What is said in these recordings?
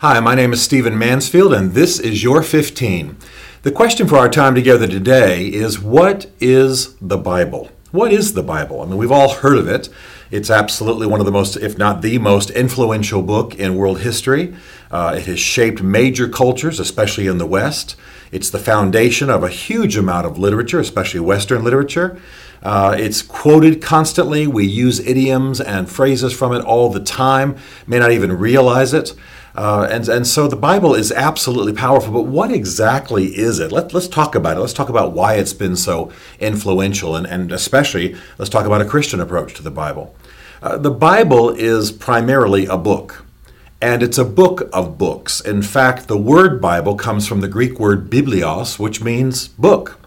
Hi, my name is Stephen Mansfield, and this is Your 15. The question for our time together today is What is the Bible? What is the Bible? I mean, we've all heard of it. It's absolutely one of the most, if not the most, influential book in world history. Uh, it has shaped major cultures, especially in the West. It's the foundation of a huge amount of literature, especially Western literature. Uh, it's quoted constantly. We use idioms and phrases from it all the time, may not even realize it. Uh, and, and so the Bible is absolutely powerful, but what exactly is it? Let, let's talk about it. Let's talk about why it's been so influential, and, and especially let's talk about a Christian approach to the Bible. Uh, the Bible is primarily a book, and it's a book of books. In fact, the word Bible comes from the Greek word biblios, which means book.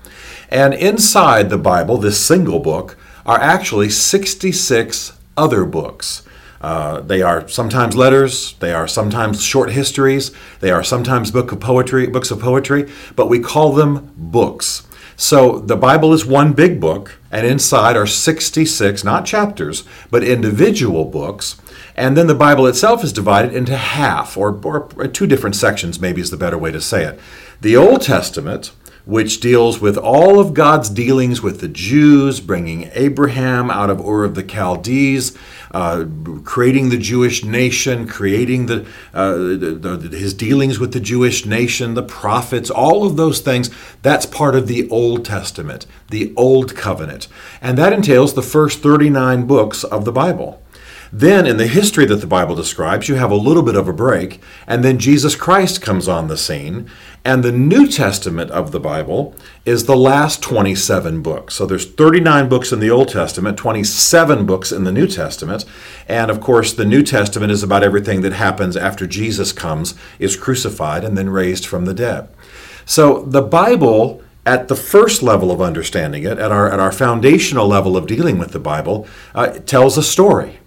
And inside the Bible, this single book, are actually 66 other books. Uh, they are sometimes letters, they are sometimes short histories, they are sometimes book of poetry, books of poetry, but we call them books. So the Bible is one big book, and inside are 66, not chapters, but individual books. And then the Bible itself is divided into half, or, or two different sections, maybe is the better way to say it. The Old Testament, which deals with all of God's dealings with the Jews, bringing Abraham out of Ur of the Chaldees, uh, creating the Jewish nation, creating the, uh, the, the, his dealings with the Jewish nation, the prophets, all of those things. That's part of the Old Testament, the Old Covenant. And that entails the first 39 books of the Bible. Then, in the history that the Bible describes, you have a little bit of a break, and then Jesus Christ comes on the scene. And the New Testament of the Bible is the last 27 books. So there's 39 books in the Old Testament, 27 books in the New Testament. And of course, the New Testament is about everything that happens after Jesus comes, is crucified, and then raised from the dead. So the Bible at the first level of understanding it, at our, at our foundational level of dealing with the Bible, uh, tells a story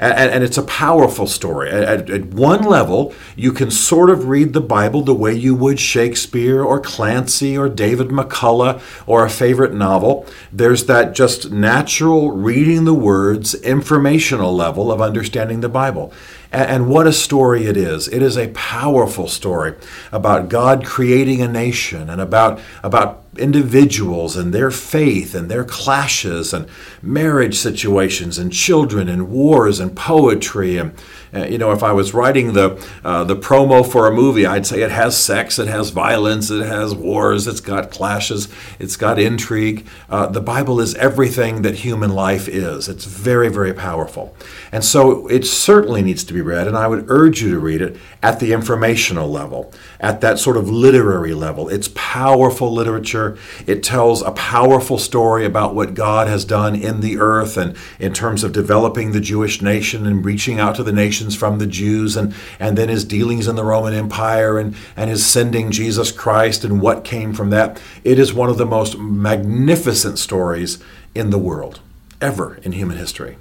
and, and it's a powerful story. At, at, one level, you can sort of read the Bible the way you would Shakespeare or Clancy or David McCullough or a favorite novel. There's that just natural reading the words, informational level of understanding the Bible. And what a story it is. It is a powerful story about God creating a nation and about, about individuals and their faith and their clashes and marriage situations and children and wars and poetry and uh, you know if I was writing the uh, the promo for a movie I'd say it has sex it has violence it has wars it's got clashes it's got intrigue. Uh, the Bible is everything that human life is. It's very very powerful. And so it certainly needs to be read and I would urge you to read it at the informational level at that sort of literary level. It's powerful literature. It tells a powerful story about what God has done in the earth and in terms of developing the Jewish nation and reaching out to the nations from the Jews and, and then his dealings in the Roman Empire and, and his sending Jesus Christ and what came from that. It is one of the most magnificent stories in the world, ever in human history.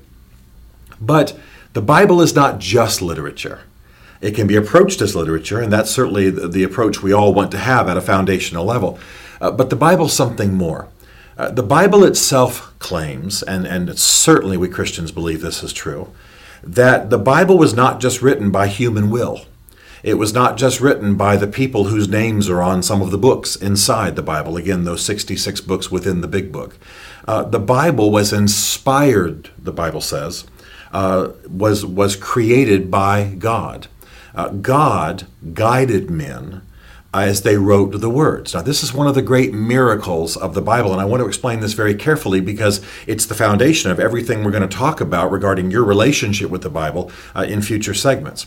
But the Bible is not just literature. It can be approached as literature, and that's certainly the approach we all want to have at a foundational level. Uh, but the Bible's something more. Uh, the Bible itself claims, and, and certainly we Christians believe this is true, that the Bible was not just written by human will. It was not just written by the people whose names are on some of the books inside the Bible, again, those 66 books within the big book. Uh, the Bible was inspired, the Bible says, uh, was, was created by God. Uh, God guided men as they wrote the words. Now, this is one of the great miracles of the Bible, and I want to explain this very carefully because it's the foundation of everything we're going to talk about regarding your relationship with the Bible uh, in future segments.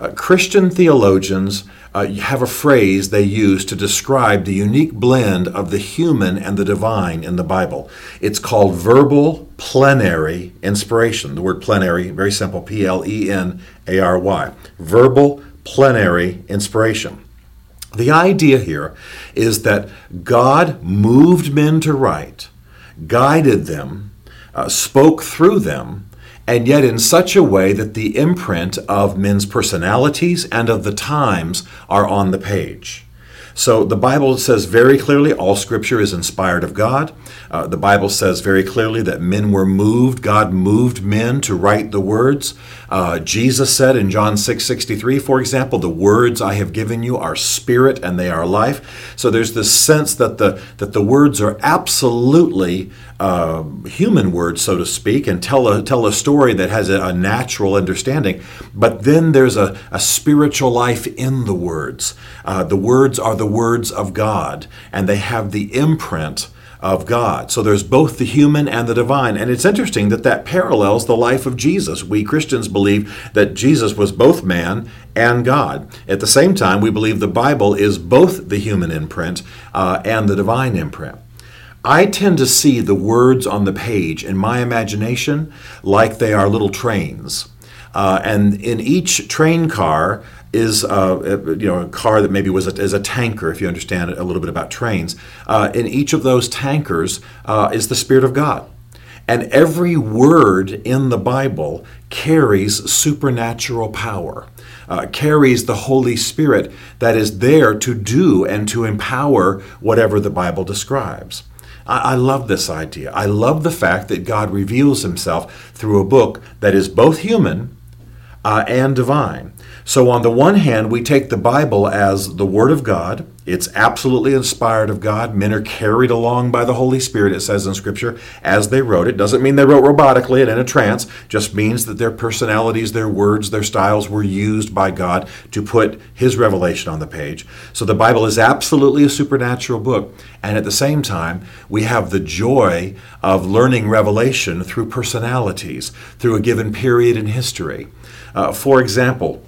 Uh, Christian theologians uh, have a phrase they use to describe the unique blend of the human and the divine in the Bible. It's called verbal plenary inspiration. The word plenary, very simple P L E N A R Y. Verbal plenary inspiration. The idea here is that God moved men to write, guided them, uh, spoke through them, and yet in such a way that the imprint of men's personalities and of the times are on the page. So the Bible says very clearly all scripture is inspired of God. Uh, the Bible says very clearly that men were moved. God moved men to write the words. Uh, Jesus said in John 6 63, for example, the words I have given you are spirit and they are life. So there's this sense that the, that the words are absolutely uh, human words, so to speak, and tell a, tell a story that has a, a natural understanding. But then there's a, a spiritual life in the words. Uh, the words are the words of God, and they have the imprint of God. So there's both the human and the divine. And it's interesting that that parallels the life of Jesus. We Christians believe that Jesus was both man and God. At the same time, we believe the Bible is both the human imprint uh, and the divine imprint. I tend to see the words on the page in my imagination like they are little trains. Uh, and in each train car is uh, you know a car that maybe was a, is a tanker, if you understand a little bit about trains. Uh, in each of those tankers uh, is the Spirit of God. And every word in the Bible carries supernatural power, uh, carries the Holy Spirit that is there to do and to empower whatever the Bible describes. I, I love this idea. I love the fact that God reveals himself through a book that is both human uh, and divine. So, on the one hand, we take the Bible as the Word of God. It's absolutely inspired of God. Men are carried along by the Holy Spirit, it says in Scripture, as they wrote it. Doesn't mean they wrote robotically and in a trance, just means that their personalities, their words, their styles were used by God to put His revelation on the page. So, the Bible is absolutely a supernatural book. And at the same time, we have the joy of learning revelation through personalities, through a given period in history. Uh, for example,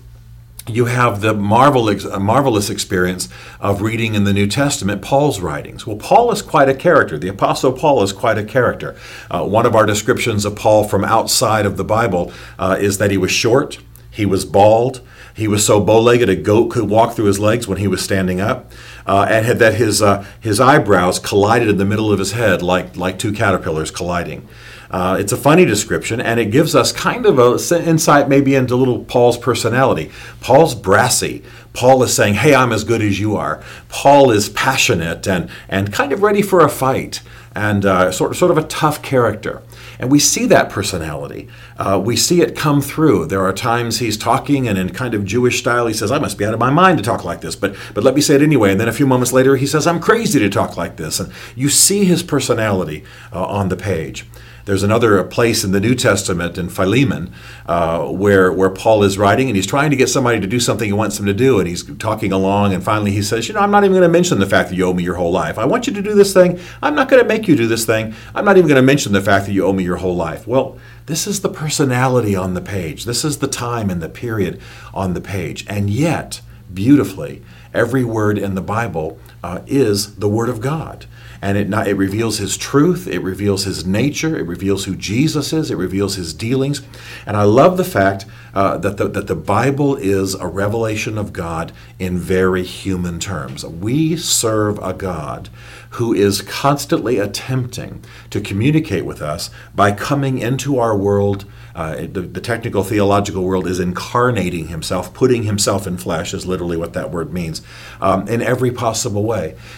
you have the marvelous, marvelous experience of reading in the New Testament Paul's writings. Well, Paul is quite a character. The Apostle Paul is quite a character. Uh, one of our descriptions of Paul from outside of the Bible uh, is that he was short, he was bald, he was so bow-legged a goat could walk through his legs when he was standing up, uh, and had that his uh, his eyebrows collided in the middle of his head like like two caterpillars colliding. Uh, it's a funny description, and it gives us kind of a insight maybe into little Paul's personality. Paul's brassy. Paul is saying, "Hey, I'm as good as you are." Paul is passionate and and kind of ready for a fight, and uh, sort sort of a tough character. And we see that personality. Uh, we see it come through. There are times he's talking, and in kind of Jewish style, he says, I must be out of my mind to talk like this, but, but let me say it anyway. And then a few moments later, he says, I'm crazy to talk like this. And you see his personality uh, on the page. There's another place in the New Testament in Philemon uh, where, where Paul is writing and he's trying to get somebody to do something he wants them to do. And he's talking along, and finally he says, You know, I'm not even going to mention the fact that you owe me your whole life. I want you to do this thing. I'm not going to make you do this thing. I'm not even going to mention the fact that you owe me your whole life. Well, this is the personality on the page. This is the time and the period on the page. And yet, beautifully, every word in the Bible uh, is the Word of God and it, not, it reveals his truth, it reveals his nature, it reveals who Jesus is, it reveals his dealings. And I love the fact uh, that, the, that the Bible is a revelation of God in very human terms. We serve a God who is constantly attempting to communicate with us by coming into our world uh, the, the, technical theological world is incarnating himself, putting himself in flesh, is literally what that word means, um, in every possible way.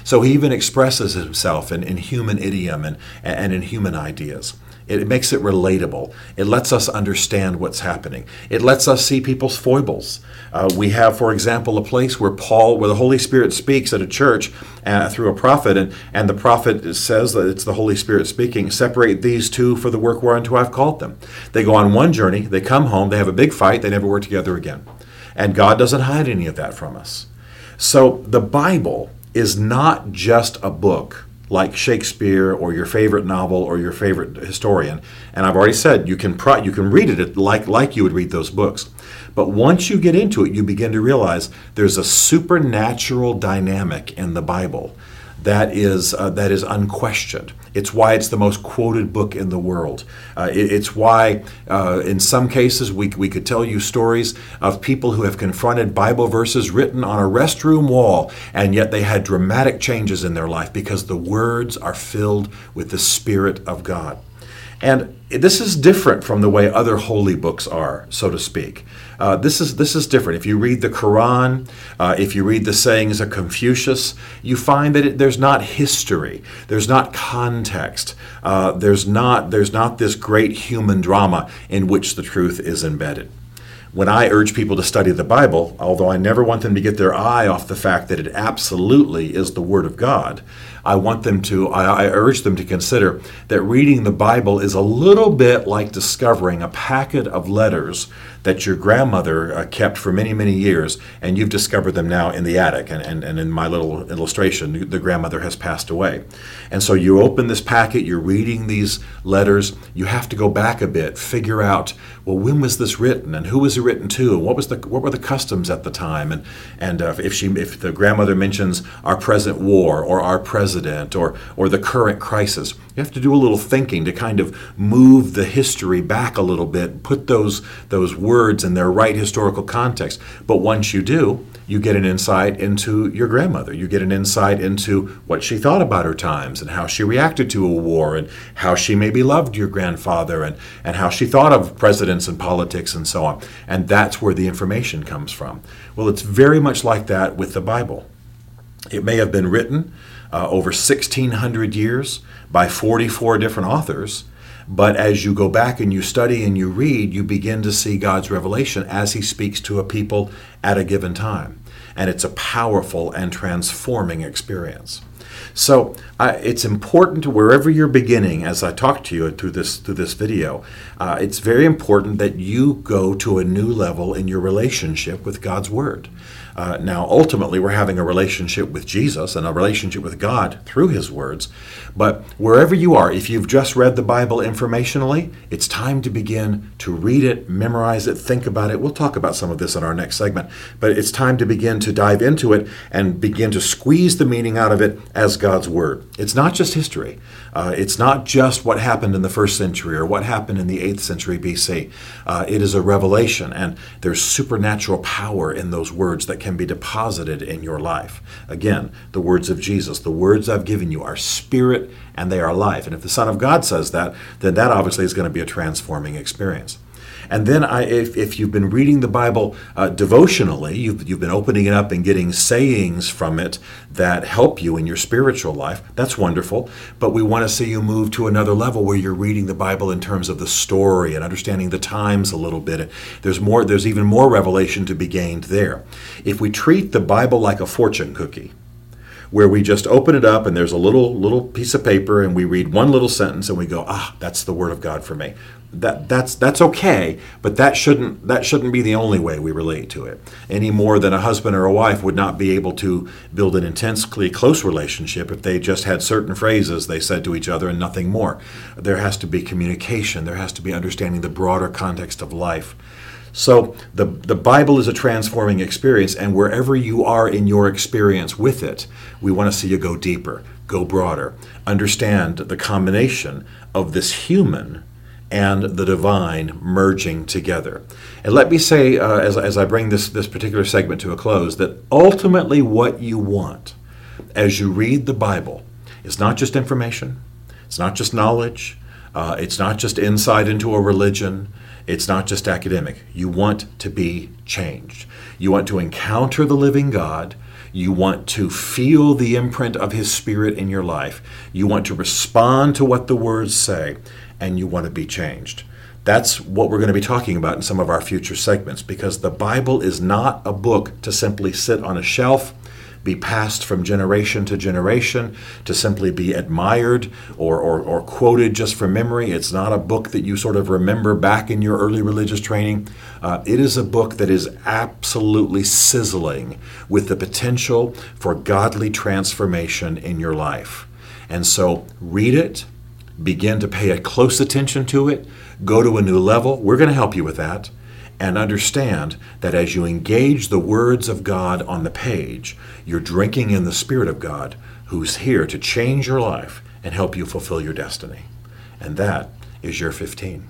So he even expresses himself in, in human idiom and, and in human ideas. It makes it relatable. It lets us understand what's happening. It lets us see people's foibles. Uh, we have, for example, a place where Paul, where the Holy Spirit speaks at a church uh, through a prophet, and, and the prophet says that it's the Holy Spirit speaking. Separate these two for the work whereunto I've called them. They go on one journey, they come home, they have a big fight, they never work together again. And God doesn't hide any of that from us. So the Bible is not just a book like Shakespeare or your favorite novel or your favorite historian. And I've already said you can pro- you can read it like like you would read those books. But once you get into it, you begin to realize there's a supernatural dynamic in the Bible that is uh, that is unquestioned. It's why it's the most quoted book in the world. Uh, it, it's why, uh, in some cases, we, we could tell you stories of people who have confronted Bible verses written on a restroom wall, and yet they had dramatic changes in their life because the words are filled with the Spirit of God. And this is different from the way other holy books are, so to speak. Uh, this is this is different. If you read the Quran, uh, if you read the sayings of Confucius, you find that it, there's not history, there's not context, uh, there's not there's not this great human drama in which the truth is embedded when I urge people to study the Bible, although I never want them to get their eye off the fact that it absolutely is the Word of God, I want them to, I, I, urge them to consider that reading the Bible is a little bit like discovering a packet of letters that your grandmother uh, kept for many, many years, and you've discovered them now in the attic. And, and, and in my little illustration, the grandmother has passed away. And so you open this packet, you're reading these letters, you have to go back a bit, figure out, well, when was this written, and who was it written to, and what, was the, what were the customs at the time? And, and uh, if, she, if the grandmother mentions our present war or our president or, or the current crisis, you have to do a little thinking to kind of move the history back a little bit, put those, those words in their right historical context. But once you do, you get an insight into your grandmother. You get an insight into what she thought about her times and how she reacted to a war and how she maybe loved your grandfather and, and how she thought of presidents and politics and so on. And that's where the information comes from. Well, it's very much like that with the Bible. It may have been written uh, over 1,600 years by 44 different authors. But as you go back and you study and you read, you begin to see God's revelation as He speaks to a people at a given time. And it's a powerful and transforming experience. So uh, it's important wherever you're beginning, as I talk to you through this through this video, uh, it's very important that you go to a new level in your relationship with God's Word. Uh, now, ultimately, we're having a relationship with Jesus and a relationship with God through His words. But wherever you are, if you've just read the Bible informationally, it's time to begin to read it, memorize it, think about it. We'll talk about some of this in our next segment. But it's time to begin to dive into it and begin to squeeze the meaning out of it as God's Word. It's not just history, uh, it's not just what happened in the first century or what happened in the 8th century BC. Uh, it is a revelation, and there's supernatural power in those words that can be deposited in your life. Again, the words of Jesus, the words I've given you are spirit and they are life. And if the Son of God says that, then that obviously is going to be a transforming experience. And then, I, if, if you've been reading the Bible uh, devotionally, you've, you've been opening it up and getting sayings from it that help you in your spiritual life, that's wonderful. But we want to see you move to another level where you're reading the Bible in terms of the story and understanding the times a little bit. There's more. There's even more revelation to be gained there. If we treat the Bible like a fortune cookie, where we just open it up and there's a little little piece of paper and we read one little sentence and we go, ah, that's the word of God for me that that's that's okay but that shouldn't that shouldn't be the only way we relate to it. Any more than a husband or a wife would not be able to build an intensely close relationship if they just had certain phrases they said to each other and nothing more. There has to be communication. There has to be understanding the broader context of life. So the the bible is a transforming experience and wherever you are in your experience with it we want to see you go deeper go broader. Understand the combination of this human and the divine merging together. And let me say, uh, as, as I bring this, this particular segment to a close, that ultimately what you want as you read the Bible is not just information, it's not just knowledge, uh, it's not just insight into a religion, it's not just academic. You want to be changed. You want to encounter the living God. You want to feel the imprint of His Spirit in your life. You want to respond to what the words say and you want to be changed. That's what we're going to be talking about in some of our future segments because the Bible is not a book to simply sit on a shelf, be passed from generation to generation, to simply be admired or, or, or quoted just from memory. It's not a book that you sort of remember back in your early religious training. Uh, it is a book that is absolutely sizzling with the potential for godly transformation in your life. And so read it begin to pay a close attention to it, go to a new level. We're going to help you with that. And understand that as you engage the words of God on the page, you're drinking in the Spirit of God who's here to change your life and help you fulfill your destiny. And that is your 15.